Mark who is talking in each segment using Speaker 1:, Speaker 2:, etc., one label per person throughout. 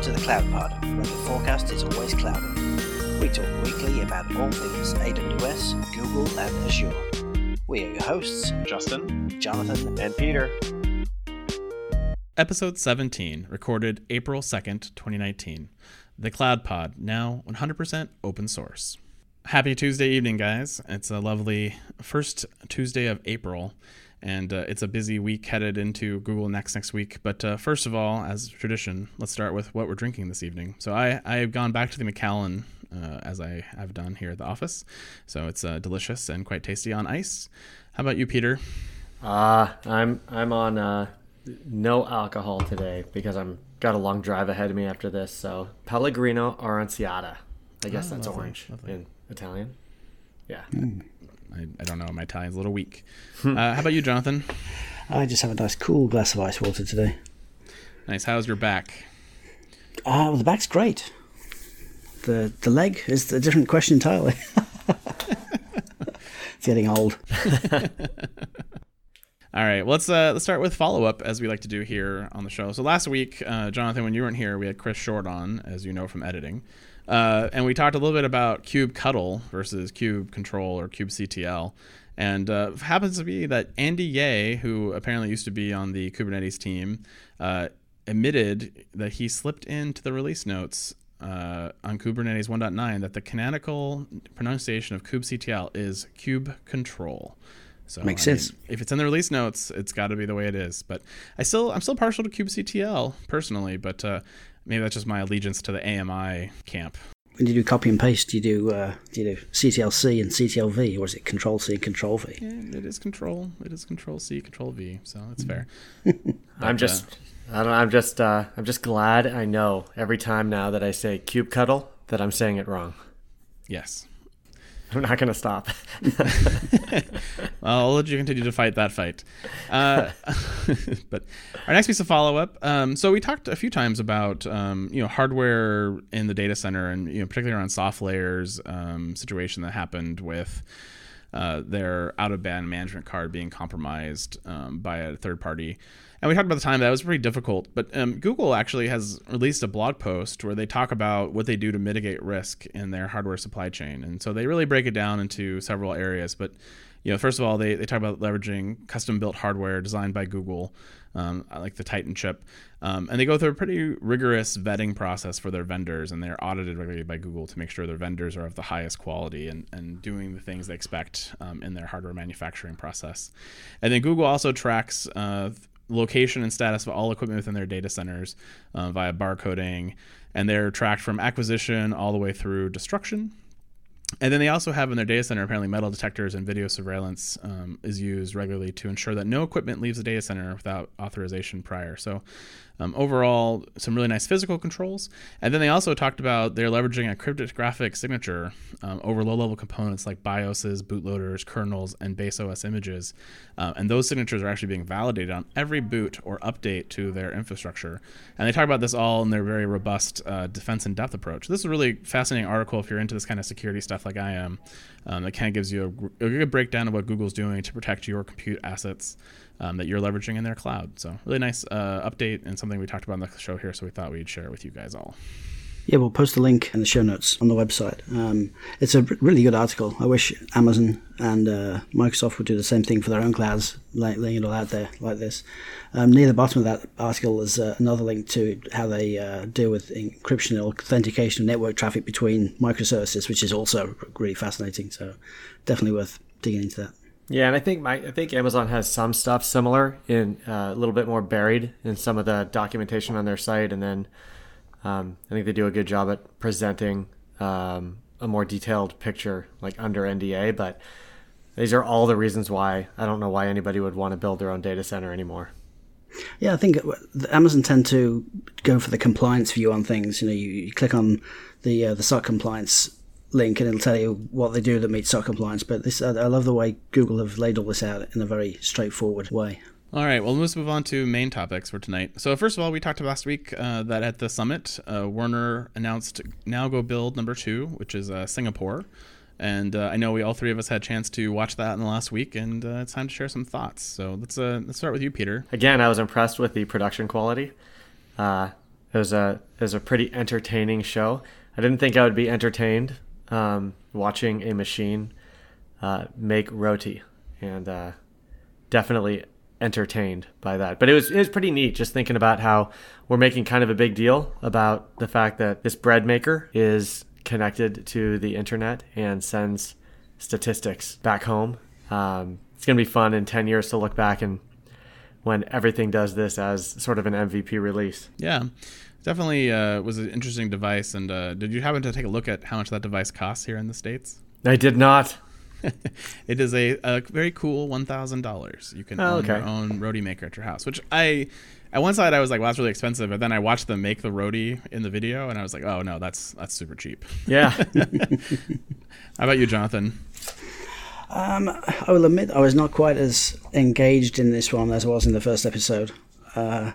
Speaker 1: Welcome to the Cloud Pod, where the forecast is always cloudy. We talk weekly about all things AWS, Google, and Azure. We are your hosts,
Speaker 2: Justin,
Speaker 1: Jonathan,
Speaker 2: and Peter.
Speaker 3: Episode 17, recorded April 2nd, 2019. The Cloud Pod, now 100% open source. Happy Tuesday evening, guys. It's a lovely first Tuesday of April and uh, it's a busy week headed into Google Next next week. But uh, first of all, as tradition, let's start with what we're drinking this evening. So I I have gone back to the Macallan uh, as I have done here at the office. So it's uh, delicious and quite tasty on ice. How about you, Peter?
Speaker 4: Uh, I'm I'm on uh, no alcohol today because I'm got a long drive ahead of me after this. So Pellegrino Aranciata. I guess oh, that's lovely, orange lovely. in Italian. Yeah. Mm.
Speaker 3: I, I don't know. My Italian's a little weak. Hmm. uh, how about you, Jonathan?
Speaker 5: I just have a nice cool glass of ice water today.
Speaker 3: Nice. How's your back?
Speaker 5: Uh, well, the back's great. The the leg is a different question entirely. it's getting old.
Speaker 3: All right, well, let's uh, let's start with follow up as we like to do here on the show. So last week, uh, Jonathan, when you weren't here, we had Chris Short on, as you know from editing, uh, and we talked a little bit about kubectl versus kubectl or kubectl. And uh, happens to be that Andy Ye, who apparently used to be on the Kubernetes team, uh, admitted that he slipped into the release notes uh, on Kubernetes 1.9 that the canonical pronunciation of kubectl is kubectl.
Speaker 5: So makes I sense.
Speaker 3: Mean, if it's in the release notes, it's got to be the way it is. But I still, I'm still partial to kubectl personally. But uh, maybe that's just my allegiance to the AMI camp.
Speaker 5: When you do copy and paste, do you do uh, do you do CTLC and CTLV, or is it Control C and Control V?
Speaker 3: Yeah, it is Control. It is Control C, Control V. So that's fair.
Speaker 4: I'm just, uh, I don't. I'm just, uh, I'm just glad I know every time now that I say cube cuddle that I'm saying it wrong.
Speaker 3: Yes.
Speaker 4: I'm not going to stop.
Speaker 3: I'll let you continue to fight that fight. Uh, but our next piece of follow up. Um, so we talked a few times about um, you know hardware in the data center, and you know particularly around SoftLayer's um, situation that happened with. Uh, their out of band management card being compromised um, by a third party. And we talked about the time that was pretty difficult, but um, Google actually has released a blog post where they talk about what they do to mitigate risk in their hardware supply chain. And so they really break it down into several areas. But you know, first of all, they, they talk about leveraging custom built hardware designed by Google, um, like the Titan chip. Um, and they go through a pretty rigorous vetting process for their vendors, and they're audited regularly by Google to make sure their vendors are of the highest quality and, and doing the things they expect um, in their hardware manufacturing process. And then Google also tracks uh, location and status of all equipment within their data centers uh, via barcoding, and they're tracked from acquisition all the way through destruction. And then they also have in their data center apparently metal detectors and video surveillance um, is used regularly to ensure that no equipment leaves the data center without authorization prior. So um, overall, some really nice physical controls. And then they also talked about they're leveraging a cryptographic signature um, over low level components like BIOSes, bootloaders, kernels, and base OS images. Uh, and those signatures are actually being validated on every boot or update to their infrastructure. And they talk about this all in their very robust uh, defense in depth approach. This is a really fascinating article if you're into this kind of security stuff like I am. Um, that kind of gives you a, a good breakdown of what Google's doing to protect your compute assets um, that you're leveraging in their cloud. So really nice uh, update and something we talked about on the show here. So we thought we'd share it with you guys all.
Speaker 5: Yeah, we'll post a link in the show notes on the website. Um, it's a really good article. I wish Amazon and uh, Microsoft would do the same thing for their own clouds, like laying it all out there like this. Um, near the bottom of that article is uh, another link to how they uh, deal with encryption and authentication of network traffic between microservices, which is also really fascinating. So definitely worth digging into that.
Speaker 4: Yeah, and I think my I think Amazon has some stuff similar in uh, a little bit more buried in some of the documentation on their site, and then um, I think they do a good job at presenting um, a more detailed picture, like under NDA. But these are all the reasons why I don't know why anybody would want to build their own data center anymore.
Speaker 5: Yeah, I think Amazon tend to go for the compliance view on things. You know, you, you click on the uh, the SOC compliance link and it'll tell you what they do that meets SOC compliance. But this, I love the way Google have laid all this out in a very straightforward way.
Speaker 3: All right, well, let's move on to main topics for tonight. So, first of all, we talked about last week uh, that at the summit, uh, Werner announced Now Go Build number two, which is uh, Singapore. And uh, I know we all three of us had a chance to watch that in the last week, and uh, it's time to share some thoughts. So let's uh, let's start with you, Peter.
Speaker 4: Again, I was impressed with the production quality It was a it was a pretty entertaining show. I didn't think I would be entertained um, watching a machine uh, make roti, and uh, definitely entertained by that. But it was it was pretty neat just thinking about how we're making kind of a big deal about the fact that this bread maker is connected to the internet and sends statistics back home. Um, it's gonna be fun in ten years to look back and when everything does this as sort of an MVP release.
Speaker 3: Yeah, definitely uh, was an interesting device. And uh, did you happen to take a look at how much that device costs here in the states?
Speaker 4: I did not.
Speaker 3: it is a, a very cool one thousand dollars. You can
Speaker 4: Oh,
Speaker 3: own
Speaker 4: okay.
Speaker 3: your own roti maker at your house, which I. At one side, I was like, "Well, that's really expensive," but then I watched them make the roti in the video, and I was like, "Oh no, that's that's super cheap."
Speaker 4: Yeah.
Speaker 3: How about you, Jonathan?
Speaker 5: Um, I will admit I was not quite as engaged in this one as I was in the first episode. Uh,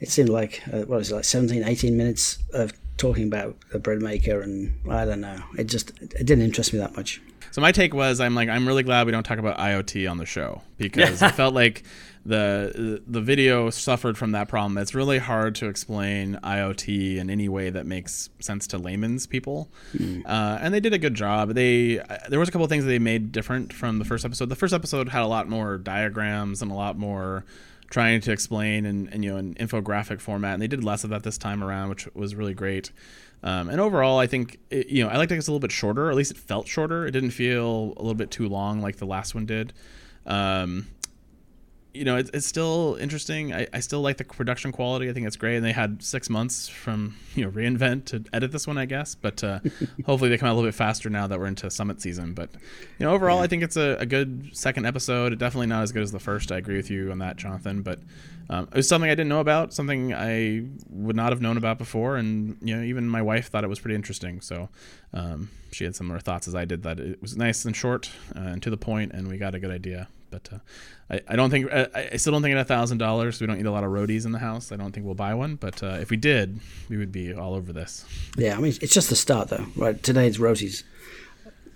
Speaker 5: it seemed like, uh, what was it, like 17, 18 minutes of talking about a bread maker, and I don't know. It just it didn't interest me that much.
Speaker 3: So my take was, I'm like, I'm really glad we don't talk about IoT on the show because I felt like the the video suffered from that problem. It's really hard to explain IoT in any way that makes sense to layman's people, uh, and they did a good job. They uh, there was a couple of things that they made different from the first episode. The first episode had a lot more diagrams and a lot more trying to explain and, and you know an infographic format, and they did less of that this time around, which was really great. Um, and overall, I think it, you know I liked it it's a little bit shorter. At least it felt shorter. It didn't feel a little bit too long like the last one did. Um, you know, it's, it's still interesting. I, I still like the production quality. I think it's great. And they had six months from you know reinvent to edit this one, I guess. But uh, hopefully they come out a little bit faster now that we're into summit season. But you know, overall, I think it's a, a good second episode. Definitely not as good as the first. I agree with you on that, Jonathan. But um, it was something I didn't know about, something I would not have known about before, and you know, even my wife thought it was pretty interesting. So um, she had similar thoughts as I did. That it was nice and short uh, and to the point, and we got a good idea. But uh, I, I don't think I, I still don't think at a thousand dollars we don't need a lot of rotis in the house. I don't think we'll buy one, but uh, if we did, we would be all over this.
Speaker 5: Yeah, I mean, it's just the start, though, right? Today it's rotis.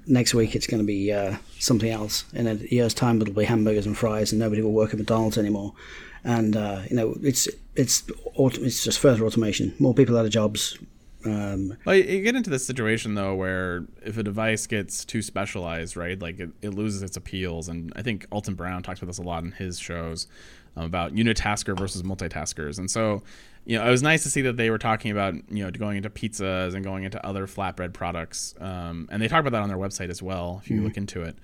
Speaker 5: Next week it's going to be uh, something else. In a year's time, it'll be hamburgers and fries, and nobody will work at McDonald's anymore. And uh, you know, it's it's it's just further automation. More people out of jobs. Um,
Speaker 3: Well, you- get into this situation though where if a device gets too specialized, right, like it, it loses its appeals. And I think Alton Brown talks about this a lot in his shows um, about unitasker versus multitaskers. And so, you know, it was nice to see that they were talking about you know going into pizzas and going into other flatbread products. Um, and they talk about that on their website as well if you look into it.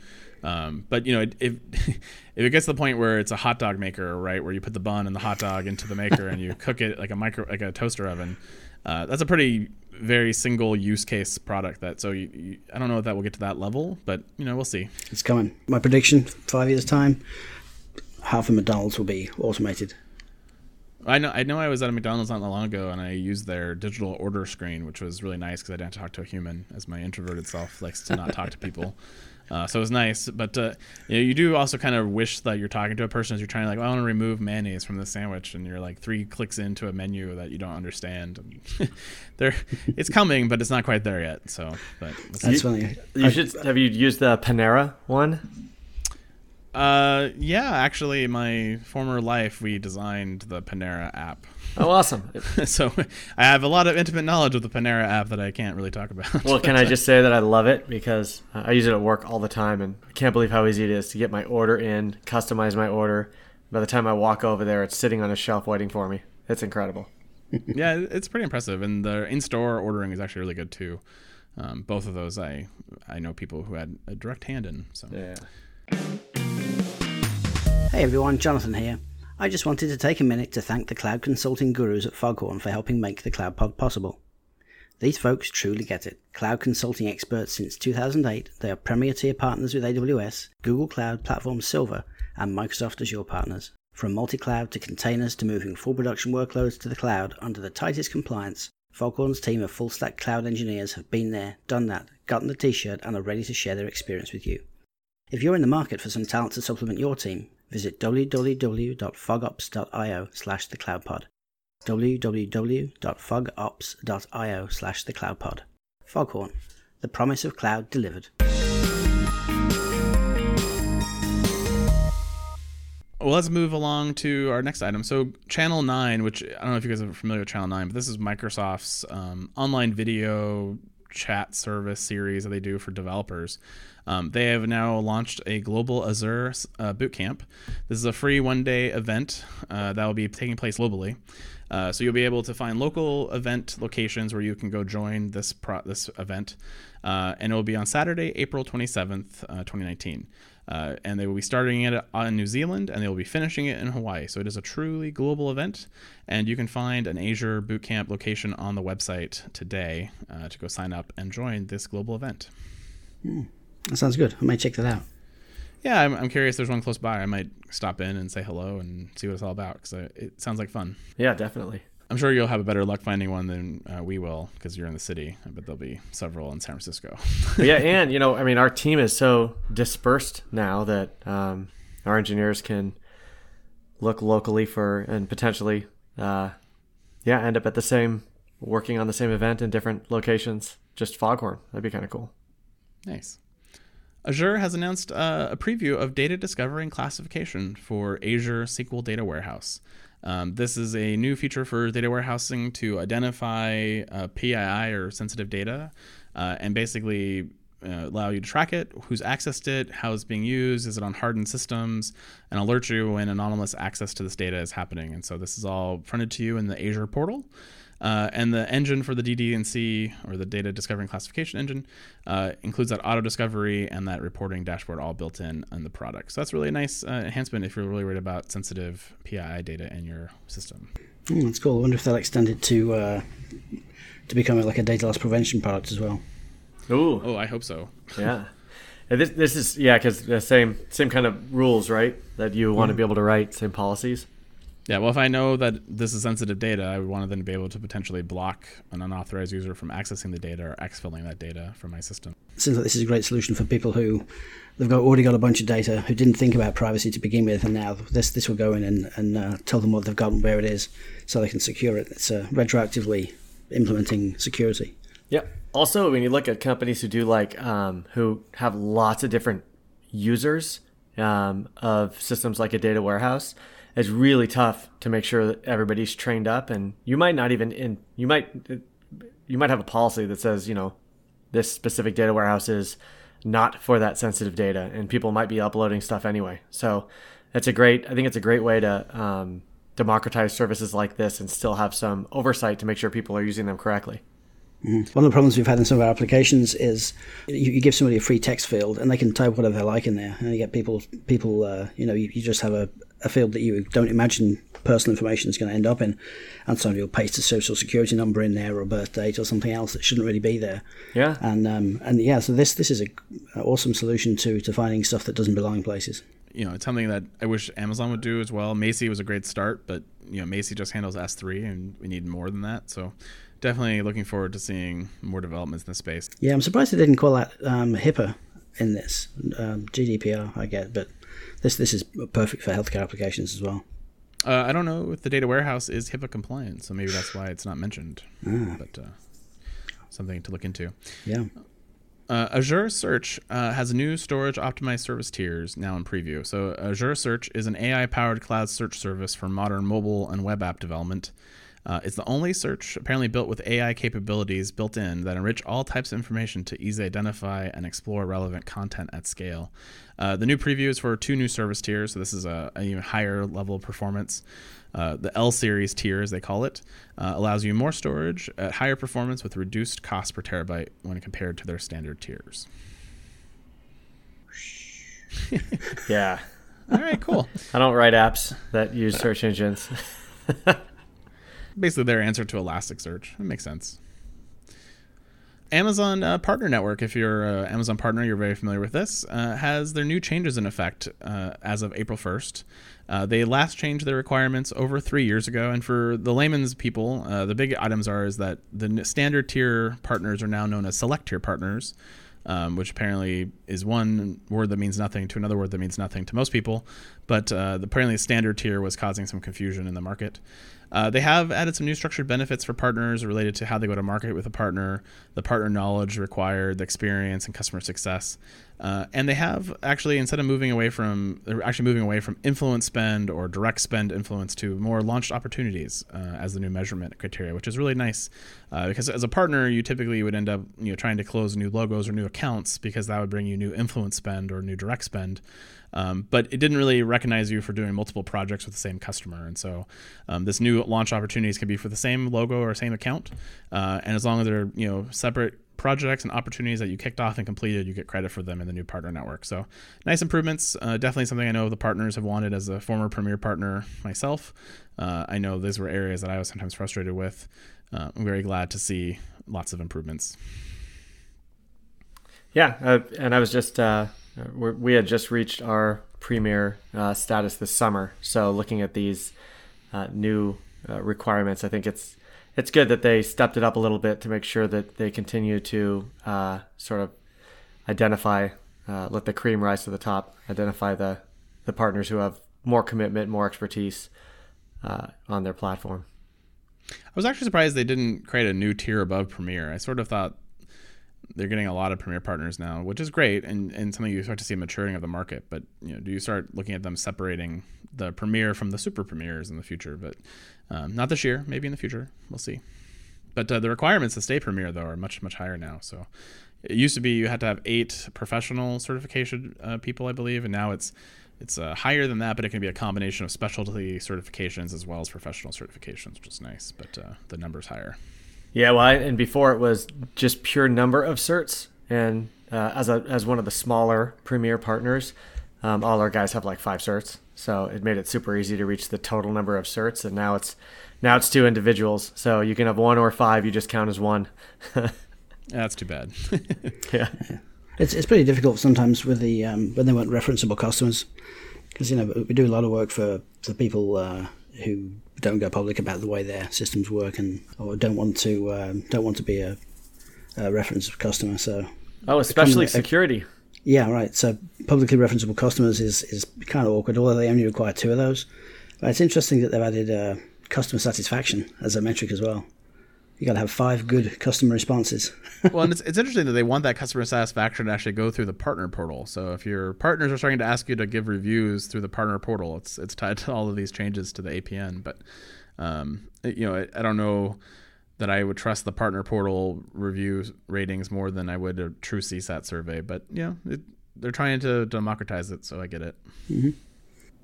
Speaker 3: Um, but you know, if if it gets to the point where it's a hot dog maker, right, where you put the bun and the hot dog into the maker and you cook it like a micro, like a toaster oven, uh, that's a pretty very single use case product. That so you, you, I don't know if that will get to that level, but you know, we'll see.
Speaker 5: it's coming. My prediction: five years' time, half of McDonald's will be automated.
Speaker 3: I know I know I was at a McDonald's not that long ago and I used their digital order screen, which was really nice because I didn't have to talk to a human, as my introverted self likes to not talk to people. Uh, so it was nice, but uh, you know, you do also kind of wish that you're talking to a person as you're trying to like, well, I want to remove mayonnaise from the sandwich, and you're like three clicks into a menu that you don't understand. there, it's coming, but it's not quite there yet. So, but.
Speaker 5: That's funny.
Speaker 4: You
Speaker 5: I-
Speaker 4: should have you used the Panera one?
Speaker 3: Uh, yeah, actually, my former life, we designed the Panera app.
Speaker 4: Oh, awesome.
Speaker 3: so I have a lot of intimate knowledge of the Panera app that I can't really talk about.
Speaker 4: Well, can I just say that I love it because I use it at work all the time, and I can't believe how easy it is to get my order in, customize my order. By the time I walk over there, it's sitting on a shelf waiting for me. It's incredible.
Speaker 3: yeah, it's pretty impressive, and the in-store ordering is actually really good too. Um, both of those, I I know people who had a direct hand in. So
Speaker 4: Yeah.
Speaker 5: Hey everyone, Jonathan here. I just wanted to take a minute to thank the cloud consulting gurus at Foghorn for helping make the Cloud Pod possible. These folks truly get it. Cloud consulting experts since 2008, they are premier tier partners with AWS, Google Cloud Platform Silver, and Microsoft Azure partners. From multi-cloud to containers to moving full production workloads to the cloud under the tightest compliance, Foghorn's team of full-stack cloud engineers have been there, done that, gotten the t-shirt, and are ready to share their experience with you. If you're in the market for some talent to supplement your team, visit www.fogops.io slash thecloudpod. www.fogops.io slash thecloudpod. Foghorn, the promise of cloud delivered.
Speaker 3: well, let's move along to our next item. So, Channel 9, which I don't know if you guys are familiar with Channel 9, but this is Microsoft's um, online video chat service series that they do for developers. Um, they have now launched a global Azure uh, bootcamp. This is a free one day event uh, that will be taking place globally. Uh, so you'll be able to find local event locations where you can go join this pro- this event, uh, and it will be on Saturday, April 27th, uh, 2019. Uh, and they will be starting it in New Zealand and they will be finishing it in Hawaii. So it is a truly global event, and you can find an Azure Bootcamp location on the website today uh, to go sign up and join this global event.
Speaker 5: Mm, that sounds good. I might check that out.
Speaker 3: Yeah, I'm, I'm curious. There's one close by. I might stop in and say hello and see what it's all about because it sounds like fun.
Speaker 4: Yeah, definitely.
Speaker 3: I'm sure you'll have a better luck finding one than uh, we will because you're in the city, but there'll be several in San Francisco.
Speaker 4: yeah, and you know, I mean, our team is so dispersed now that um, our engineers can look locally for and potentially, uh, yeah, end up at the same, working on the same event in different locations. Just Foghorn, that'd be kind of cool.
Speaker 3: Nice. Azure has announced uh, a preview of data discovery and classification for Azure SQL Data Warehouse. Um, this is a new feature for data warehousing to identify uh, PII or sensitive data uh, and basically uh, allow you to track it, who's accessed it, how it's being used, is it on hardened systems, and alert you when anonymous access to this data is happening. And so this is all fronted to you in the Azure portal. Uh, and the engine for the DD&C or the data discovery and classification engine uh, includes that auto discovery and that reporting dashboard all built in in the product. So that's really a nice uh, enhancement if you're really worried about sensitive PII data in your system.
Speaker 5: Mm, that's cool. I wonder if they'll extend it to uh, to become like a data loss prevention product as well.
Speaker 4: Ooh.
Speaker 3: Oh, I hope so.
Speaker 4: yeah. This, this is yeah, because the same same kind of rules, right? That you want to mm. be able to write same policies.
Speaker 3: Yeah, well, if I know that this is sensitive data, I would want to then be able to potentially block an unauthorized user from accessing the data or exfilling that data from my system.
Speaker 5: Seems like this is a great solution for people who they've got already got a bunch of data who didn't think about privacy to begin with, and now this this will go in and, and uh, tell them what they've got and where it is, so they can secure it. It's uh, retroactively implementing security.
Speaker 4: Yeah. Also, when you look at companies who do like um, who have lots of different users um, of systems like a data warehouse it's really tough to make sure that everybody's trained up and you might not even in you might you might have a policy that says you know this specific data warehouse is not for that sensitive data and people might be uploading stuff anyway so that's a great i think it's a great way to um, democratize services like this and still have some oversight to make sure people are using them correctly
Speaker 5: Mm-hmm. One of the problems we've had in some of our applications is you, you, give somebody a free text field and they can type whatever they like in there, and you get people people uh, you know you, you, just have a, a field that you don't imagine personal information is going to end up in, and somebody will paste a social security number in there or a birth date or something else that shouldn't really be there.
Speaker 4: Yeah.
Speaker 5: And um, and yeah, so this this is a, a awesome solution to to finding stuff that doesn't belong in places.
Speaker 3: You know, it's something that I wish Amazon would do as well. Macie was a great start, but you know, Macie just handles S3, and we need more than that. So definitely looking forward to seeing more developments in the space.
Speaker 5: Yeah, I'm surprised they didn't call that um, HIPAA in this um, GDPR. I get, but this this is perfect for healthcare applications as well.
Speaker 3: Uh, I don't know if the data warehouse is HIPAA compliant, so maybe that's why it's not mentioned. Ah. But uh, something to look into.
Speaker 5: Yeah.
Speaker 3: Uh, Azure Search uh, has new storage optimized service tiers now in preview. So, Azure Search is an AI powered cloud search service for modern mobile and web app development. Uh, it's the only search apparently built with AI capabilities built in that enrich all types of information to easily identify and explore relevant content at scale. Uh, the new preview is for two new service tiers, so this is a, a even higher level of performance. Uh, the L series tier, as they call it, uh, allows you more storage at higher performance with reduced cost per terabyte when compared to their standard tiers.
Speaker 4: yeah.
Speaker 3: All right, cool.
Speaker 4: I don't write apps that use search engines.
Speaker 3: basically their answer to Elasticsearch. It makes sense. Amazon uh, Partner Network, if you're an Amazon partner, you're very familiar with this, uh, has their new changes in effect uh, as of April 1st. Uh, they last changed their requirements over three years ago, and for the layman's people, uh, the big items are is that the standard tier partners are now known as select tier partners, um, which apparently is one word that means nothing to another word that means nothing to most people. But uh, apparently, standard tier was causing some confusion in the market. Uh, they have added some new structured benefits for partners related to how they go to market with a partner, the partner knowledge required, the experience, and customer success. Uh, and they have actually, instead of moving away from, they're actually moving away from influence spend or direct spend influence to more launched opportunities uh, as the new measurement criteria, which is really nice. Uh, because as a partner, you typically would end up, you know, trying to close new logos or new accounts because that would bring you new influence spend or new direct spend. Um, but it didn't really recognize you for doing multiple projects with the same customer. And so um, this new launch opportunities can be for the same logo or same account. Uh, and as long as they're you know separate projects and opportunities that you kicked off and completed, you get credit for them in the new partner network. So nice improvements. Uh, definitely something I know the partners have wanted as a former Premier partner myself. Uh, I know these were areas that I was sometimes frustrated with. Uh, I'm very glad to see lots of improvements.
Speaker 4: Yeah, uh, and I was just uh, we had just reached our premier uh, status this summer. So looking at these uh, new uh, requirements, I think it's it's good that they stepped it up a little bit to make sure that they continue to uh, sort of identify, uh, let the cream rise to the top, identify the the partners who have more commitment, more expertise on their platform.
Speaker 3: I was actually surprised they didn't create a new tier above Premier. I sort of thought they're getting a lot of premier partners now, which is great and, and something you start to see a maturing of the market. But you know, do you start looking at them separating the premier from the super premiers in the future? But um, not this year, maybe in the future. We'll see. But uh, the requirements to stay premier though are much much higher now. So it used to be you had to have eight professional certification uh, people, I believe, and now it's it's uh, higher than that, but it can be a combination of specialty certifications as well as professional certifications, which is nice. But uh, the number's higher.
Speaker 4: Yeah, well, I, and before it was just pure number of certs, and uh, as a as one of the smaller premier partners, um, all our guys have like five certs, so it made it super easy to reach the total number of certs. And now it's now it's two individuals, so you can have one or five. You just count as one.
Speaker 3: That's too bad.
Speaker 4: yeah.
Speaker 5: It's, it's pretty difficult sometimes with the um, when they weren't referenceable customers because you know we do a lot of work for for people uh, who don't go public about the way their systems work and or don't want to um, don't want to be a, a reference customer. So
Speaker 4: oh, especially security.
Speaker 5: Yeah, right. So publicly referenceable customers is is kind of awkward, although they only require two of those. But it's interesting that they've added uh, customer satisfaction as a metric as well you got to have five good customer responses.
Speaker 3: well, and it's, it's interesting that they want that customer satisfaction to actually go through the partner portal. So if your partners are starting to ask you to give reviews through the partner portal, it's it's tied to all of these changes to the APN. But um, you know, I, I, don't know that I would trust the partner portal review ratings more than I would a true CSAT survey. But you know, it, they're trying to democratize it, so I get it.
Speaker 5: Mm-hmm.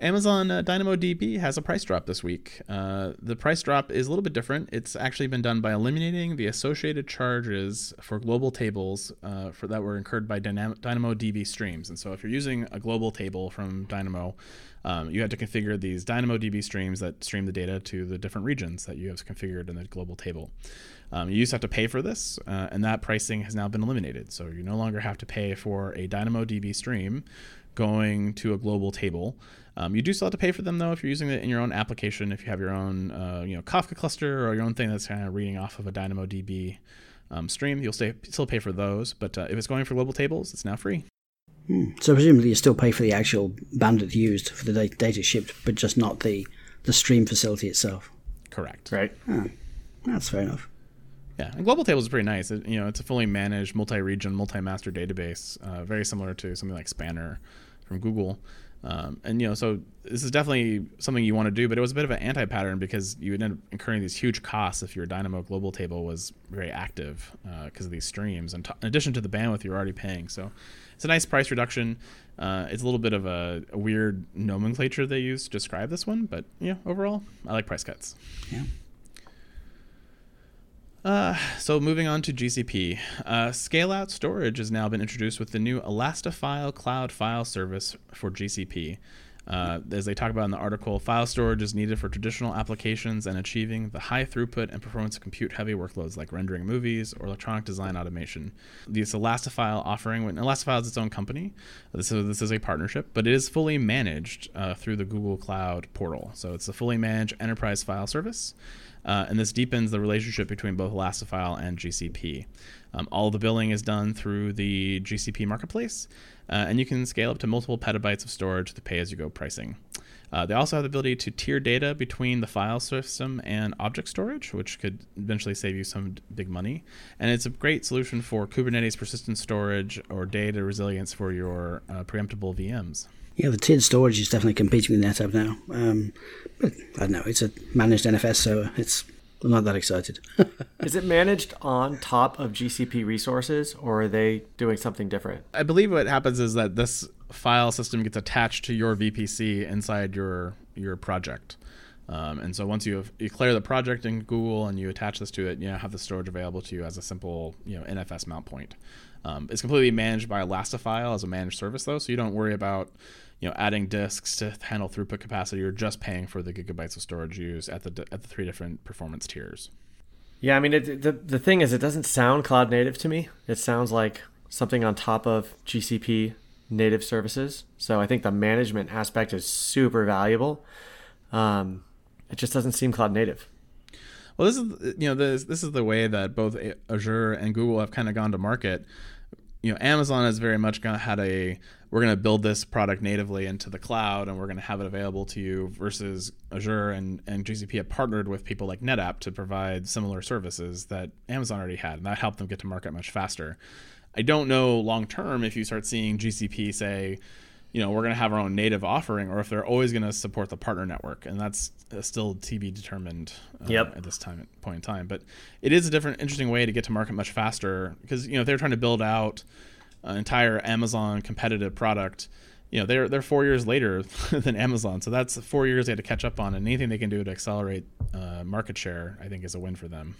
Speaker 3: Amazon uh, DynamoDB has a price drop this week. Uh, the price drop is a little bit different. It's actually been done by eliminating the associated charges for global tables uh, for that were incurred by Dynamo, DynamoDB streams. And so, if you're using a global table from Dynamo, um, you had to configure these DynamoDB streams that stream the data to the different regions that you have configured in the global table. Um, you used to have to pay for this, uh, and that pricing has now been eliminated. So you no longer have to pay for a DynamoDB stream going to a global table. Um, you do still have to pay for them though if you're using it in your own application. If you have your own, uh, you know, Kafka cluster or your own thing that's kind of reading off of a DynamoDB um, stream, you'll stay, still pay for those. But uh, if it's going for global tables, it's now free.
Speaker 5: Hmm. So presumably you still pay for the actual bandwidth used for the data shipped, but just not the the stream facility itself.
Speaker 3: Correct.
Speaker 4: Right.
Speaker 5: Oh, that's fair enough.
Speaker 3: Yeah, and Global Tables is pretty nice. It, you know, it's a fully managed, multi-region, multi-master database, uh, very similar to something like Spanner from Google. Um, and you know, so this is definitely something you want to do, but it was a bit of an anti-pattern because you would end up incurring these huge costs if your Dynamo global table was very active because uh, of these streams, and t- in addition to the bandwidth you're already paying. So it's a nice price reduction. Uh, it's a little bit of a, a, weird nomenclature they use to describe this one, but yeah, overall, I like price cuts.
Speaker 5: Yeah.
Speaker 3: Uh, so moving on to GCP, uh, scale-out storage has now been introduced with the new Elastifile Cloud File Service for GCP. Uh, as they talk about in the article, file storage is needed for traditional applications and achieving the high throughput and performance of compute heavy workloads like rendering movies or electronic design automation. This Elastifile offering, when Elastifile is its own company, this is, this is a partnership, but it is fully managed uh, through the Google Cloud portal. So it's a fully managed enterprise file service. Uh, and this deepens the relationship between both Elastifile and GCP. Um, all the billing is done through the GCP marketplace, uh, and you can scale up to multiple petabytes of storage with the pay as you go pricing. Uh, they also have the ability to tier data between the file system and object storage, which could eventually save you some big money. And it's a great solution for Kubernetes persistent storage or data resilience for your uh, preemptible VMs.
Speaker 5: Yeah, the tiered storage is definitely competing with NetApp now. Um, but I don't know, it's a managed NFS, so it's I'm not that excited.
Speaker 4: is it managed on top of GCP resources, or are they doing something different?
Speaker 3: I believe what happens is that this file system gets attached to your VPC inside your your project. Um, and so once you have, declare the project in Google and you attach this to it, you now have the storage available to you as a simple you know NFS mount point. Um, it's completely managed by Elastifile as a managed service though, so you don't worry about you know adding disks to handle throughput capacity. You're just paying for the gigabytes of storage used at the at the three different performance tiers.
Speaker 4: Yeah, I mean it, the the thing is, it doesn't sound cloud native to me. It sounds like something on top of GCP native services. So I think the management aspect is super valuable. Um, it just doesn't seem cloud native.
Speaker 3: Well, this is you know this this is the way that both Azure and Google have kind of gone to market. You know, Amazon has very much had a we're going to build this product natively into the cloud and we're going to have it available to you versus Azure and, and GCP have partnered with people like NetApp to provide similar services that Amazon already had and that helped them get to market much faster. I don't know long term if you start seeing GCP say, you know, we're going to have our own native offering, or if they're always going to support the partner network, and that's uh, still to be determined uh, yep. at this time point in time. But it is a different, interesting way to get to market much faster because you know if they're trying to build out an entire Amazon competitive product. You know, they're they're four years later than Amazon, so that's four years they had to catch up on. And anything they can do to accelerate uh, market share, I think, is a win for them.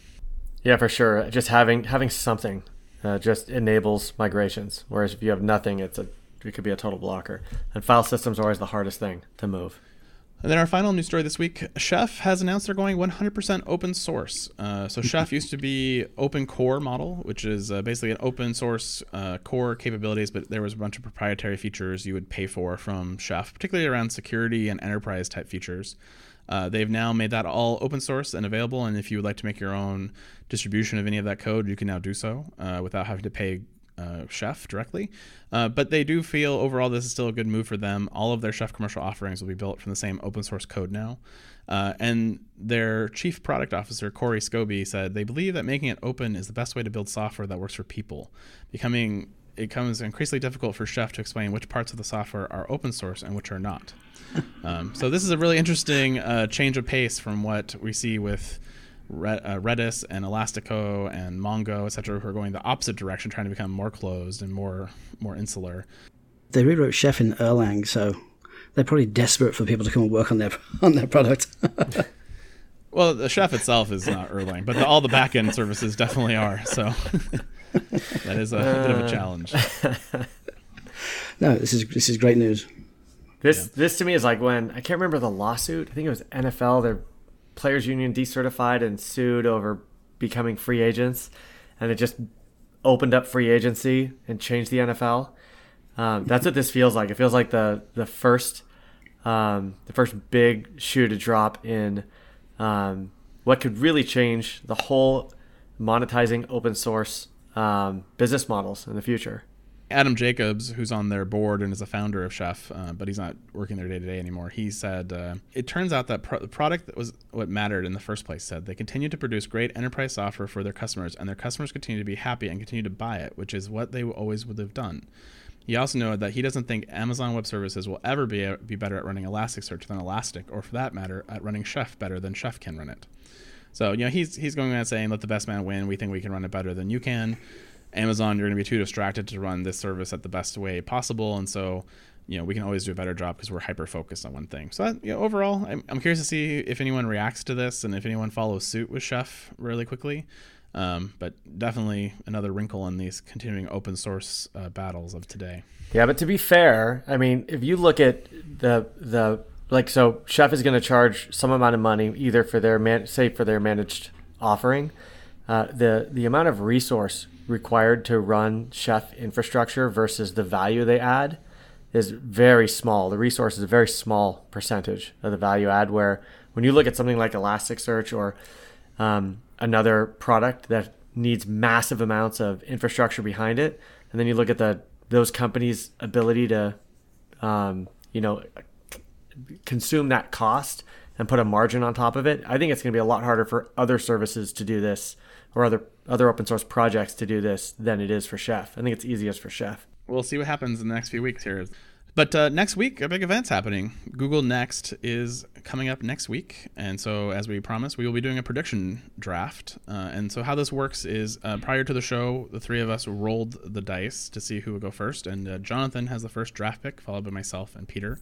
Speaker 4: Yeah, for sure. Just having having something uh, just enables migrations. Whereas if you have nothing, it's a it could be a total blocker. And file systems are always the hardest thing to move.
Speaker 3: And then our final news story this week: Chef has announced they're going 100% open source. Uh, so Chef used to be open core model, which is uh, basically an open source uh, core capabilities, but there was a bunch of proprietary features you would pay for from Chef, particularly around security and enterprise type features. Uh, they've now made that all open source and available. And if you would like to make your own distribution of any of that code, you can now do so uh, without having to pay uh, Chef directly. Uh, but they do feel overall this is still a good move for them. All of their Chef commercial offerings will be built from the same open source code now. Uh, and their chief product officer, Corey Scobie, said they believe that making it open is the best way to build software that works for people. Becoming it becomes increasingly difficult for Chef to explain which parts of the software are open source and which are not. um, so this is a really interesting uh, change of pace from what we see with Uh, Redis and Elastico and Mongo, etc., who are going the opposite direction, trying to become more closed and more more insular.
Speaker 5: They rewrote Chef in Erlang, so they're probably desperate for people to come and work on their on their product.
Speaker 3: well, the Chef itself is not Erlang, but the, all the backend services definitely are. So that is a, a bit of a uh, challenge.
Speaker 5: no, this is this is great news.
Speaker 4: This yeah. this to me is like when I can't remember the lawsuit. I think it was NFL. Their players union decertified and sued over becoming free agents, and it just opened up free agency and changed the NFL. Um, that's what this feels like. It feels like the the first um, the first big shoe to drop in um, what could really change the whole monetizing open source um, business models in the future.
Speaker 3: Adam Jacobs, who's on their board and is a founder of Chef, uh, but he's not working there day to day anymore. He said, uh, "It turns out that pro- the product that was what mattered in the first place. Said they continue to produce great enterprise software for their customers, and their customers continue to be happy and continue to buy it, which is what they always would have done." He also noted that he doesn't think Amazon Web Services will ever be be better at running Elasticsearch than Elastic, or for that matter, at running Chef better than Chef can run it. So you know he's he's going around saying, "Let the best man win. We think we can run it better than you can." Amazon, you're going to be too distracted to run this service at the best way possible, and so you know we can always do a better job because we're hyper focused on one thing. So that, you know, overall, I'm, I'm curious to see if anyone reacts to this and if anyone follows suit with Chef really quickly. Um, but definitely another wrinkle in these continuing open source uh, battles of today.
Speaker 4: Yeah, but to be fair, I mean, if you look at the the like, so Chef is going to charge some amount of money either for their man, say for their managed offering. Uh, the the amount of resource required to run Chef infrastructure versus the value they add is very small. The resource is a very small percentage of the value add. Where when you look at something like Elasticsearch or um, another product that needs massive amounts of infrastructure behind it, and then you look at the those companies' ability to, um, you know, consume that cost and put a margin on top of it, I think it's going to be a lot harder for other services to do this or other other open source projects to do this than it is for Chef. I think it's easiest for Chef.
Speaker 3: We'll see what happens in the next few weeks here. But uh, next week, a big event's happening. Google Next is coming up next week, and so as we promised, we will be doing a prediction draft. Uh, and so how this works is, uh, prior to the show, the three of us rolled the dice to see who would go first, and uh, Jonathan has the first draft pick, followed by myself and Peter.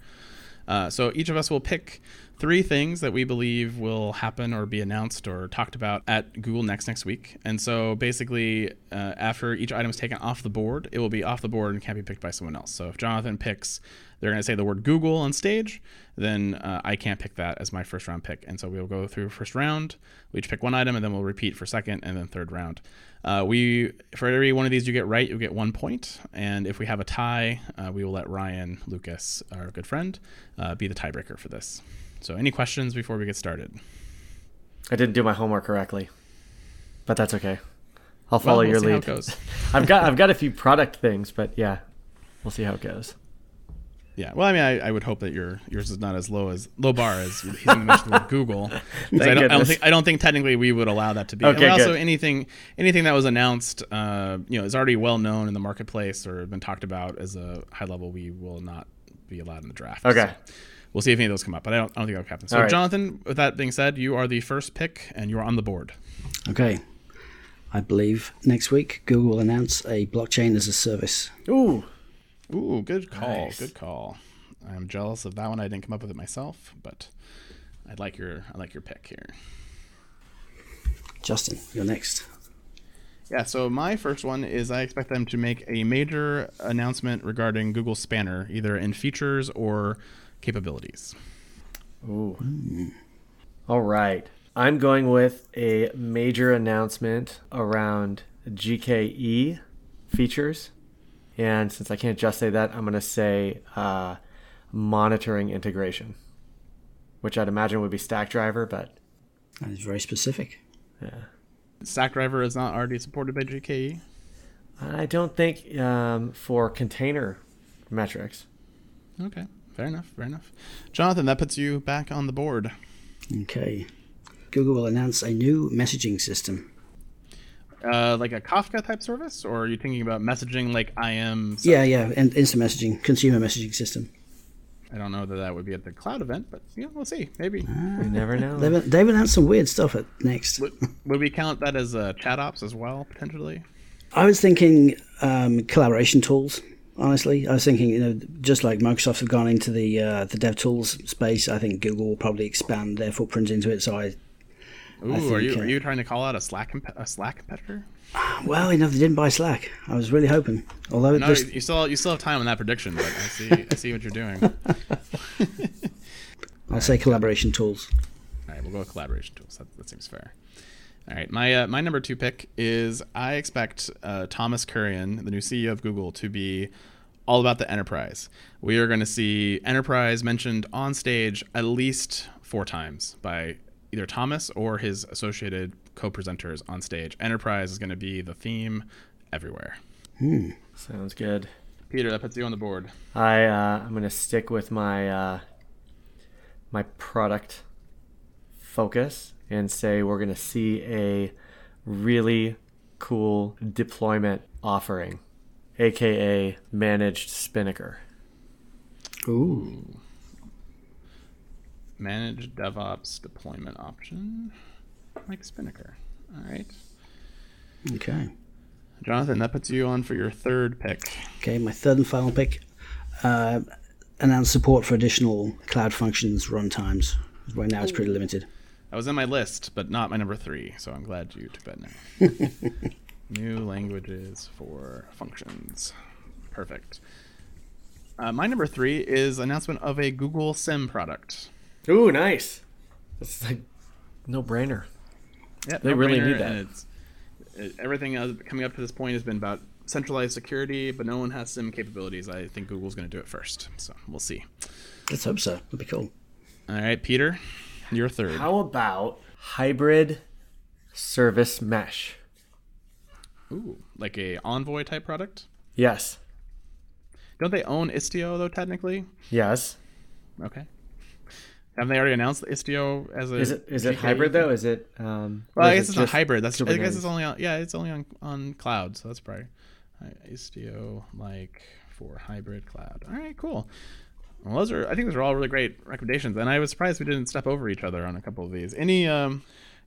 Speaker 3: Uh, so each of us will pick three things that we believe will happen or be announced or talked about at Google Next next week. And so basically, uh, after each item is taken off the board, it will be off the board and can't be picked by someone else. So if Jonathan picks, they're going to say the word Google on stage, then uh, I can't pick that as my first round pick. And so we'll go through first round. We each pick one item, and then we'll repeat for second and then third round. Uh, we for every one of these you get right, you get one point. and if we have a tie, uh, we will let Ryan Lucas, our good friend, uh, be the tiebreaker for this. So, any questions before we get started?
Speaker 4: I didn't do my homework correctly, but that's okay. I'll follow
Speaker 3: Well, we'll
Speaker 4: your lead. I've got I've got a few product things, but yeah, we'll see how it goes.
Speaker 3: Yeah. Well, I mean, I, I would hope that your yours is not as low as low bar as he's going to mention the word Google. 'Cause
Speaker 4: Thank
Speaker 3: I, don't, I don't think I don't think technically we would allow that to be.
Speaker 4: Okay,
Speaker 3: and also
Speaker 4: good.
Speaker 3: anything anything that was announced, uh, you know, is already well known in the marketplace or been talked about as a high level. We will not be allowed in the draft.
Speaker 4: Okay.
Speaker 3: So we'll see if any of those come up, but I don't, I don't think that'll happen. So,
Speaker 4: All right.
Speaker 3: Jonathan, with that being said, you are the first pick and you are on the board.
Speaker 5: Okay. I believe next week Google will announce a blockchain as a service.
Speaker 4: Ooh,
Speaker 3: Ooh, good call.
Speaker 4: Nice.
Speaker 3: Good call. I'm jealous of that one. I didn't come up with it myself, but I like your I like your pick here.
Speaker 5: Justin, you're next.
Speaker 3: Yeah, so my first one is I expect them to make a major announcement regarding Google Spanner, either in features or capabilities.
Speaker 4: ooh. All right. I'm going with a major announcement around GKE features. And since I can't just say that, I'm going to say uh, monitoring integration, which I'd imagine would be Stackdriver, but
Speaker 5: That is very specific.
Speaker 4: yeah.
Speaker 3: Stackdriver is not already supported by GKE.
Speaker 4: I don't think um, for container metrics.
Speaker 3: Okay, fair enough, fair enough. Jonathan, that puts you back on the board.
Speaker 5: Okay. Google will announce a new messaging system.
Speaker 3: Uh, like a Kafka type service, or are you thinking about messaging like I am?
Speaker 5: Yeah, yeah, and instant messaging, consumer messaging system.
Speaker 3: I don't know that that would be at the cloud event, but yeah, we'll see. Maybe.
Speaker 4: You never know.
Speaker 5: They've, they've announced some weird stuff at next.
Speaker 3: would, would we count that as uh, chat ops as well, potentially?
Speaker 5: I was thinking um, collaboration tools. Honestly, I was thinking, you know, just like Microsoft have gone into the uh, the dev tools space, I think Google will probably expand their footprint into it. So I,
Speaker 3: Ooh, are you
Speaker 5: uh,
Speaker 3: are you trying to call out a Slack comp- a Slack competitor?
Speaker 5: well, you know, they didn't buy Slack. I was really hoping. Although,
Speaker 3: No,
Speaker 5: this,
Speaker 3: you still you still have time on that prediction, but I see I see what you're doing.
Speaker 5: I'll say collaboration tools.
Speaker 3: All right, we'll go with collaboration tools. That, that seems fair. All right, my uh, my number two pick is I expect uh, Thomas Kurian, the new CEO of Google, to be all about the enterprise. We are going to see enterprise mentioned on stage at least four times by either Thomas or his associated co-presenters on stage. Enterprise is going to be the theme everywhere.
Speaker 4: Sounds good.
Speaker 3: Peter, that puts you on the board.
Speaker 4: I uh, I'm gonna stick with my uh, my product focus and say we're gonna see a really cool deployment offering, aka managed Spinnaker.
Speaker 5: Ooh,
Speaker 3: Manage DevOps deployment option, like Spinnaker. All right,
Speaker 5: okay.
Speaker 3: Jonathan, that puts you on for your third pick.
Speaker 5: Okay, my third and final pick. Uh, announce support for additional cloud functions runtimes. Right now, it's pretty limited.
Speaker 3: That was in my list, but not my number three, so I'm glad you took that now. New languages for functions. Perfect. Uh, my number three is announcement of a Google SIEM product.
Speaker 4: Ooh, nice. That's like no brainer.
Speaker 3: Yeah,
Speaker 4: They really need that.
Speaker 3: And it's, it, everything else coming up to this point has been about centralized security, but no one has SIEM capabilities. I think Google's going to do it first, so we'll see.
Speaker 5: Let's hope so. That'd be cool.
Speaker 3: All right, Peter, you're third.
Speaker 4: How about hybrid service mesh?
Speaker 3: Ooh, like a Envoy type product.
Speaker 4: Yes.
Speaker 3: Don't they own Istio though? Technically,
Speaker 4: Yes.
Speaker 3: okay. Haven't they already announced Istio as a?
Speaker 4: Is it is it hybrid though? Is it? Um,
Speaker 3: Well, I guess
Speaker 4: it
Speaker 3: it's not hybrid. That's I guess it's only on yeah, it's only on on cloud, so that's probably uh, Istio like for hybrid cloud. All right, cool. Well, those are I think those are all really great recommendations, and I was surprised we didn't step over each other on a couple of these. Any um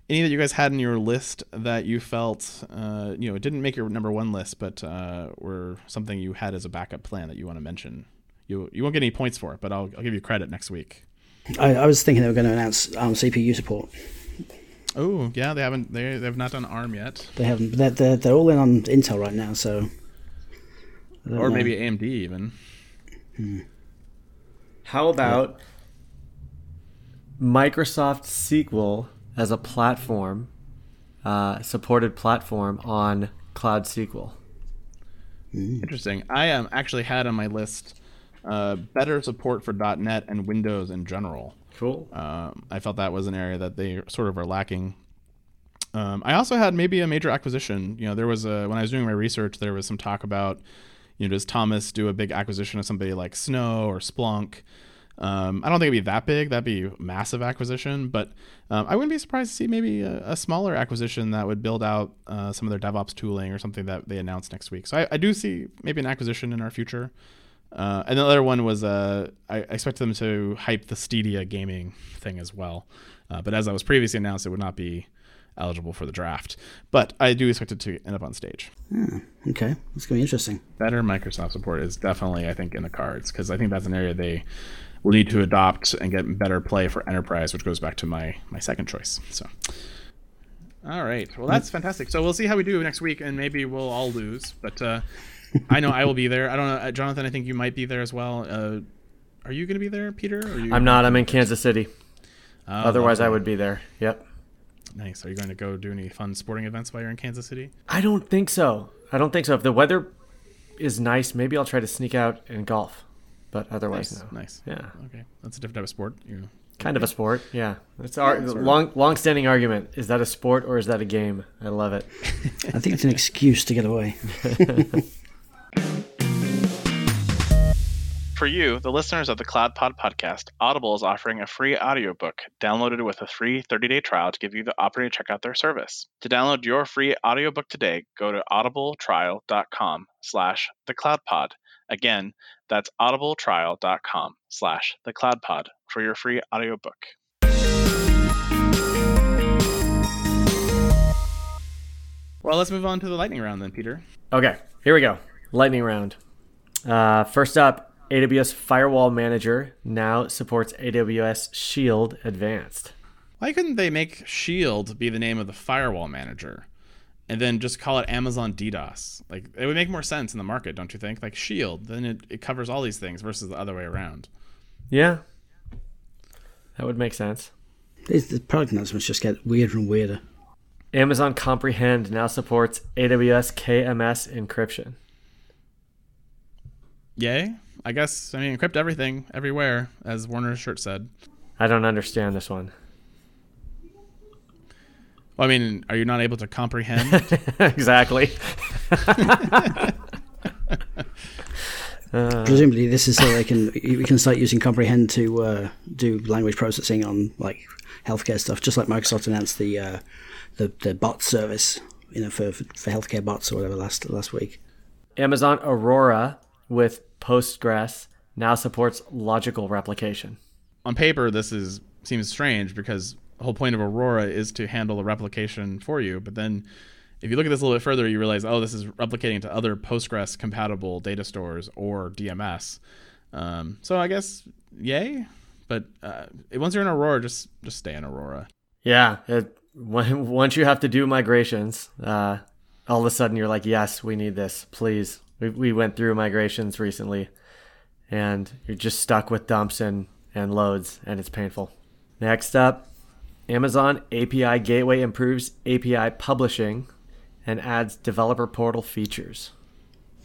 Speaker 3: any that you guys had in your list that you felt uh you know it didn't make your number one list, but uh were something you had as a backup plan that you want to mention? You you won't get any points for it, but I'll I'll give you credit next week.
Speaker 5: I, I was thinking they were going to announce ARM CPU support.
Speaker 3: Oh yeah, they haven't they they've not done ARM yet,
Speaker 5: They haven't. They're, they're, they're all in on Intel right now, so.
Speaker 3: Or
Speaker 5: know.
Speaker 3: maybe AMD even.
Speaker 4: How about Microsoft SQL as a platform, uh, supported platform on Cloud SQL?
Speaker 3: Interesting. I um, actually had on my list uh, better support for .NET and Windows in general.
Speaker 4: Cool.
Speaker 3: Um, I felt that was an area that they sort of are lacking. Um, I also had maybe a major acquisition. You know, there was a when I was doing my research, there was some talk about, you know, does Thomas do a big acquisition of somebody like Snow or Splunk? Um, I don't think it'd be that big. That'd be a massive acquisition, but um, I wouldn't be surprised to see maybe a, a smaller acquisition that would build out uh, some of their DevOps tooling or something that they announce next week. So I, I do see maybe an acquisition in our future. Uh, and the other one was uh, I I expect them to hype the Stadia gaming thing as well. Uh, but as I was previously announced, it would not be eligible for the draft. But I do expect it to end up on stage.
Speaker 5: Okay, that's going to be interesting.
Speaker 3: Better Microsoft support is definitely, I think, in the cards because I think that's an area they will need to adopt and get better play for enterprise, which goes back to my my second choice. So. All right. Well, that's fantastic. So we'll see how we do next week, and maybe we'll all lose. But uh, I know I will be there. I don't know, uh, Jonathan. I think you might be there as well. Uh, are you going to be there, Peter? Or are you
Speaker 4: I'm not. I'm in Kansas City.
Speaker 3: Oh,
Speaker 4: Otherwise, I would be there. Yep.
Speaker 3: Nice. Are you going to go do any fun sporting events while you're in Kansas City?
Speaker 4: I don't think so. I don't think so. If the weather is nice, maybe I'll try to sneak out and golf. But otherwise,
Speaker 3: Nice.
Speaker 4: no.
Speaker 3: Nice.
Speaker 4: Yeah.
Speaker 3: Okay. That's a different type of sport. You.
Speaker 4: Kind of a sport. Yeah. It's our
Speaker 3: sort of.
Speaker 4: long, long-standing argument. Is that a sport or is that a game? I love it.
Speaker 5: I think it's an excuse to get away.
Speaker 3: For you, the listeners of the Cloud Pod podcast, Audible is offering a free audiobook downloaded with a free 30-day trial to give you the opportunity to check out their service. To download your free audiobook today, go to audibletrial.com slash thecloudpod. Again, that's audibletrial.com slash thecloudpod for your free audiobook. Well, let's move on to the lightning round then, Peter.
Speaker 4: Okay, here we go. Lightning round. Uh, first up, AWS Firewall Manager now supports AWS Shield Advanced.
Speaker 3: Why couldn't they make Shield be the name of the firewall manager and then just call it Amazon DDoS? Like it would make more sense in the market, don't you think? Like Shield, then it, it covers all these things versus the other way around.
Speaker 4: Yeah, that would make sense.
Speaker 5: These- The product announcements just get weirder and weirder.
Speaker 4: Amazon Comprehend now supports AWS KMS encryption.
Speaker 3: Yay? I guess I mean encrypt everything everywhere, as Werner's shirt said.
Speaker 4: I don't understand this one.
Speaker 3: Well, I mean, are you not able to comprehend?
Speaker 4: exactly.
Speaker 5: Presumably, this is so they can we can start using comprehend to uh, do language processing on like healthcare stuff, just like Microsoft announced the uh, the the bot service, you know, for for healthcare bots or whatever last last week.
Speaker 4: Amazon Aurora with Postgres now supports logical replication.
Speaker 3: On paper, this is seems strange because the whole point of Aurora is to handle the replication for you. But then, if you look at this a little bit further, you realize, oh, this is replicating to other Postgres compatible data stores or DMS. Um, so I guess yay. But uh, once you're in Aurora, just just stay in Aurora.
Speaker 4: Yeah, it, when, once you have to do migrations, uh, all of a sudden you're like, yes, we need this, please. We, we went through migrations recently, and you're just stuck with dumps and, and loads, and it's painful. Next up, Amazon API Gateway improves API publishing and adds developer portal features.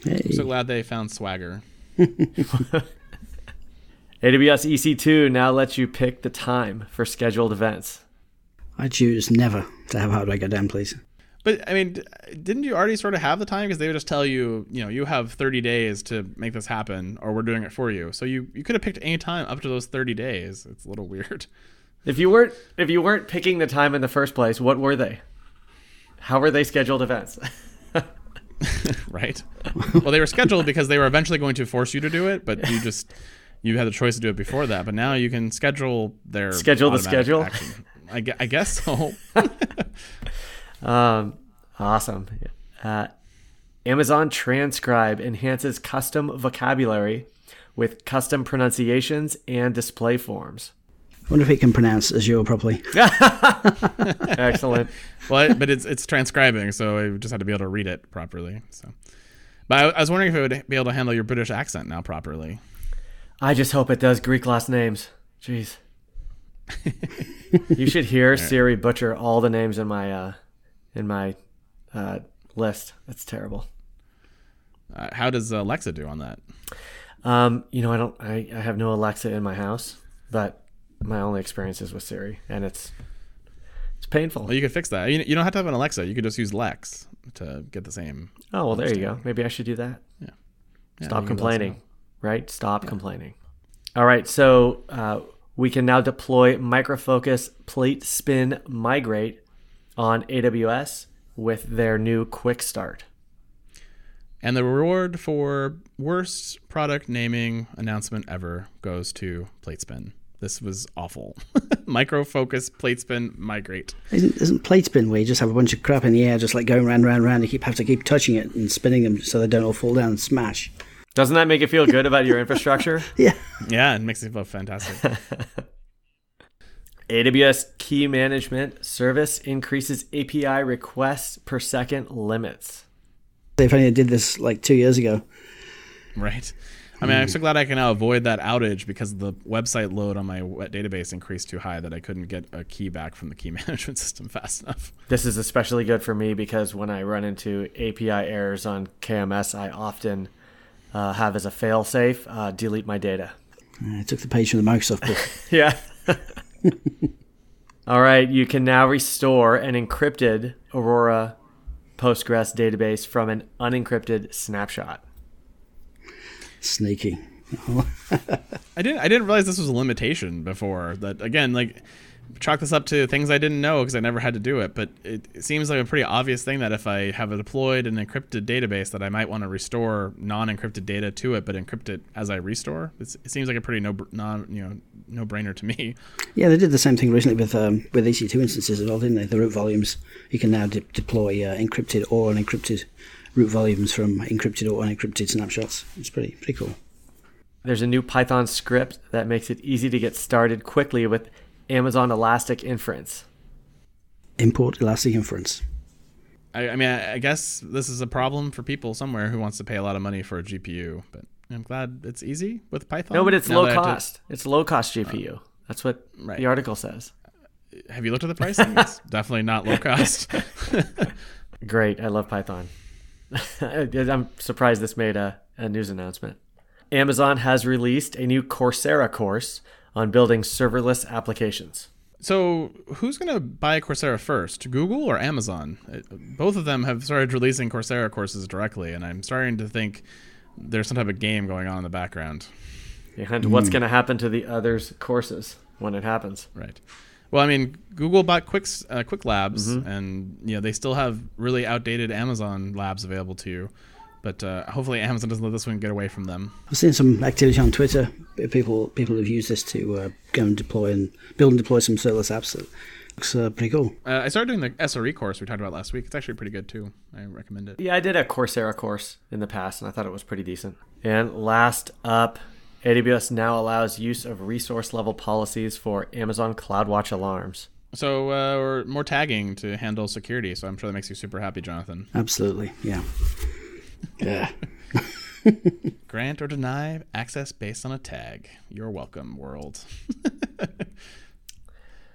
Speaker 5: Hey,
Speaker 3: I'm so glad they found Swagger.
Speaker 4: AWS EC2 now lets you pick the time for scheduled events.
Speaker 5: I choose never to have hardware go down, please.
Speaker 3: But I mean, didn't you already sort of have the time? Because they would just tell you, you know, you have 30 days to make this happen, or we're doing it for you. So you you could have picked any time up to those 30 days. It's a little weird,
Speaker 4: If you weren't if you weren't picking the time in the first place, what were they? How were they scheduled events?
Speaker 3: right? well, they were scheduled because they were eventually going to force you to do it, but you just you had the choice to do it before that. But now you can schedule their
Speaker 4: Schedule the schedule?
Speaker 3: I, I guess so.
Speaker 4: Um, awesome. Uh, Amazon Transcribe enhances custom vocabulary with custom pronunciations and display forms.
Speaker 5: I wonder if it can pronounce Azure properly.
Speaker 4: Excellent.
Speaker 3: well, but it's it's transcribing, so I just had to be able to read it properly. So, but I, I was wondering if it would be able to handle your British accent now properly.
Speaker 4: I just hope it does Greek last names. Jeez. you should hear Siri butcher all the names in my uh, in my uh, list. That's terrible.
Speaker 3: Uh, how does Alexa do on that?
Speaker 4: Um, you know, I don't. I, I have no Alexa in my house, but my only experience is with Siri, and it's it's painful.
Speaker 3: Well, you could fix that. You, you don't have to have an Alexa. You could just use Lex to get the same.
Speaker 4: Oh well, there you go. Maybe I should do that.
Speaker 3: Yeah,
Speaker 4: Stop
Speaker 3: let us
Speaker 4: complaining, right? Stop complaining. All right, so uh, we can now deploy Micro Focus PlateSpin Migrate on AWS with their new Quick Start.
Speaker 3: And the reward for worst product naming announcement ever goes to PlateSpin. This was awful. Micro Focus PlateSpin Migrate.
Speaker 5: Isn't, isn't plate spin where you just have a bunch of crap in the air, just like going round, round, round? You keep have to keep touching it and spinning them so they don't all fall down and smash.
Speaker 4: Doesn't that make you feel good about your infrastructure?
Speaker 5: Yeah,
Speaker 3: Yeah, it makes it feel fantastic.
Speaker 4: AWS Key Management Service increases API requests per second limits.
Speaker 5: if only I did this like two years ago.
Speaker 3: right. I mean, I'm so glad I can now avoid that outage because the website load on my wet database increased too high that I couldn't get a key back from the key management system fast enough.
Speaker 4: This is especially good for me because when I run into API errors on KMS, I often uh, have as a failsafe uh, delete my data.
Speaker 5: I took the page from the Microsoft book.
Speaker 4: Yeah. All right, you can now restore an encrypted Aurora Postgres database from an unencrypted snapshot.
Speaker 5: Sneaky.
Speaker 3: I didn't I didn't realize this was a limitation before. That again, like chalk this up to things I didn't know because I never had to do it. But it, it seems like a pretty obvious thing that if I have a deployed an encrypted database, that I might want to restore non-encrypted data to it, but encrypt it as I restore. It's, it seems like a pretty no non you know no brainer to me.
Speaker 5: Yeah, they did the same thing recently with um, with EC2 instances as well, didn't they? The root volumes you can now de- deploy uh, encrypted or unencrypted root volumes from encrypted or unencrypted snapshots. It's pretty pretty cool.
Speaker 4: There's a new Python script that makes it easy to get started quickly with Amazon Elastic Inference.
Speaker 5: Import elastic inference.
Speaker 3: I, I mean, I, I guess this is a problem for people somewhere who wants to pay a lot of money for a GPU, but I'm glad it's easy with Python.
Speaker 4: No, but it's
Speaker 3: Now
Speaker 4: low
Speaker 3: that I have to-
Speaker 4: cost. It's low cost GPU. That's what
Speaker 3: right.
Speaker 4: the article says.
Speaker 3: Uh, have you looked at the pricing? it's definitely not low cost.
Speaker 4: Great. I love Python. I'm surprised this made a, a news announcement. Amazon has released a new Coursera course on building serverless applications.
Speaker 3: So, who's going to buy Coursera first, Google or Amazon? Uh, both of them have started releasing Coursera courses directly, and I'm starting to think there's some type of game going on in the background.
Speaker 4: And what's hmm. going to happen to the others' courses when it happens?
Speaker 3: Right. Well, I mean, Google bought Quick uh, Qwiklabs, mm-hmm. and you know they still have really outdated Amazon labs available to you. But uh, hopefully, Amazon doesn't let this one get away from them.
Speaker 5: I've seen some activity on Twitter. People people have used this to uh, go and deploy and build and deploy some serverless apps. That looks uh, pretty cool.
Speaker 3: Uh, I started doing the SRE course we talked about last week. It's actually pretty good too. I recommend it.
Speaker 4: Yeah, I did a Coursera course in the past, and I thought it was pretty decent. And last up, AWS now allows use of resource level policies for Amazon CloudWatch alarms.
Speaker 3: So, uh, or more tagging to handle security. So I'm sure that makes you super happy, Jonathan.
Speaker 5: Absolutely, yeah. Yeah.
Speaker 3: Grant or deny access based on a tag. You're welcome, world.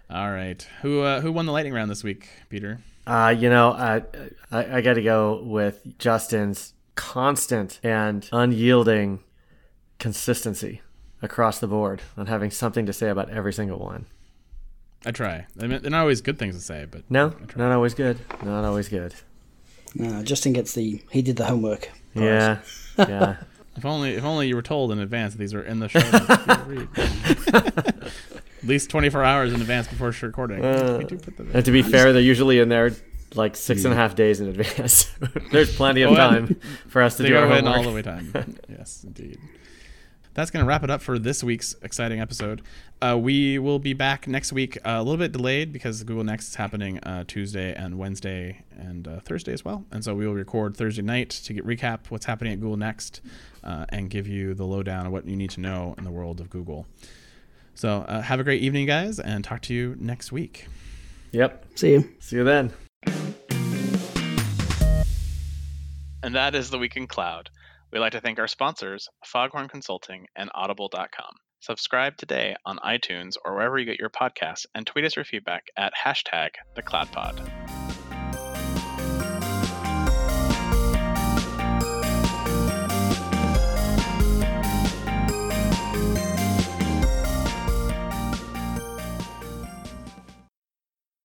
Speaker 3: All right. Who uh, who won the lightning round this week, Peter?
Speaker 4: Uh, you know, I I, I got to go with Justin's constant and unyielding consistency across the board on having something to say about every single one.
Speaker 3: I try. I mean, they're not always good things to say, but
Speaker 4: No, not always good. Not always good.
Speaker 5: No, Justin gets the he did the homework. prize.
Speaker 4: Yeah, yeah.
Speaker 3: if only if only you were told in advance that these are in the show. notes for you to read. At least 24 hours in advance before recording.
Speaker 4: Uh,
Speaker 3: we do put them in.
Speaker 4: And to be fair, they're usually in there like six and a half days in advance. There's plenty of
Speaker 3: Oh,
Speaker 4: time for us to
Speaker 3: they
Speaker 4: do our
Speaker 3: go in
Speaker 4: homework.
Speaker 3: all the way time. yes, indeed. That's going to wrap it up for this week's exciting episode. Uh, we will be back next week, uh, a little bit delayed because Google Next is happening uh, Tuesday and Wednesday and uh, Thursday as well. And so we will record Thursday night to get recap what's happening at Google Next uh, and give you the lowdown of what you need to know in the world of Google. So uh, have a great evening, guys, and talk to you next week.
Speaker 4: Yep.
Speaker 5: See you.
Speaker 4: See you then.
Speaker 3: And that is the Week in Cloud. We'd like to thank our sponsors, Foghorn Consulting and Audible.com. Subscribe today on iTunes or wherever you get your podcasts and tweet us your feedback at hashtag the CloudPod.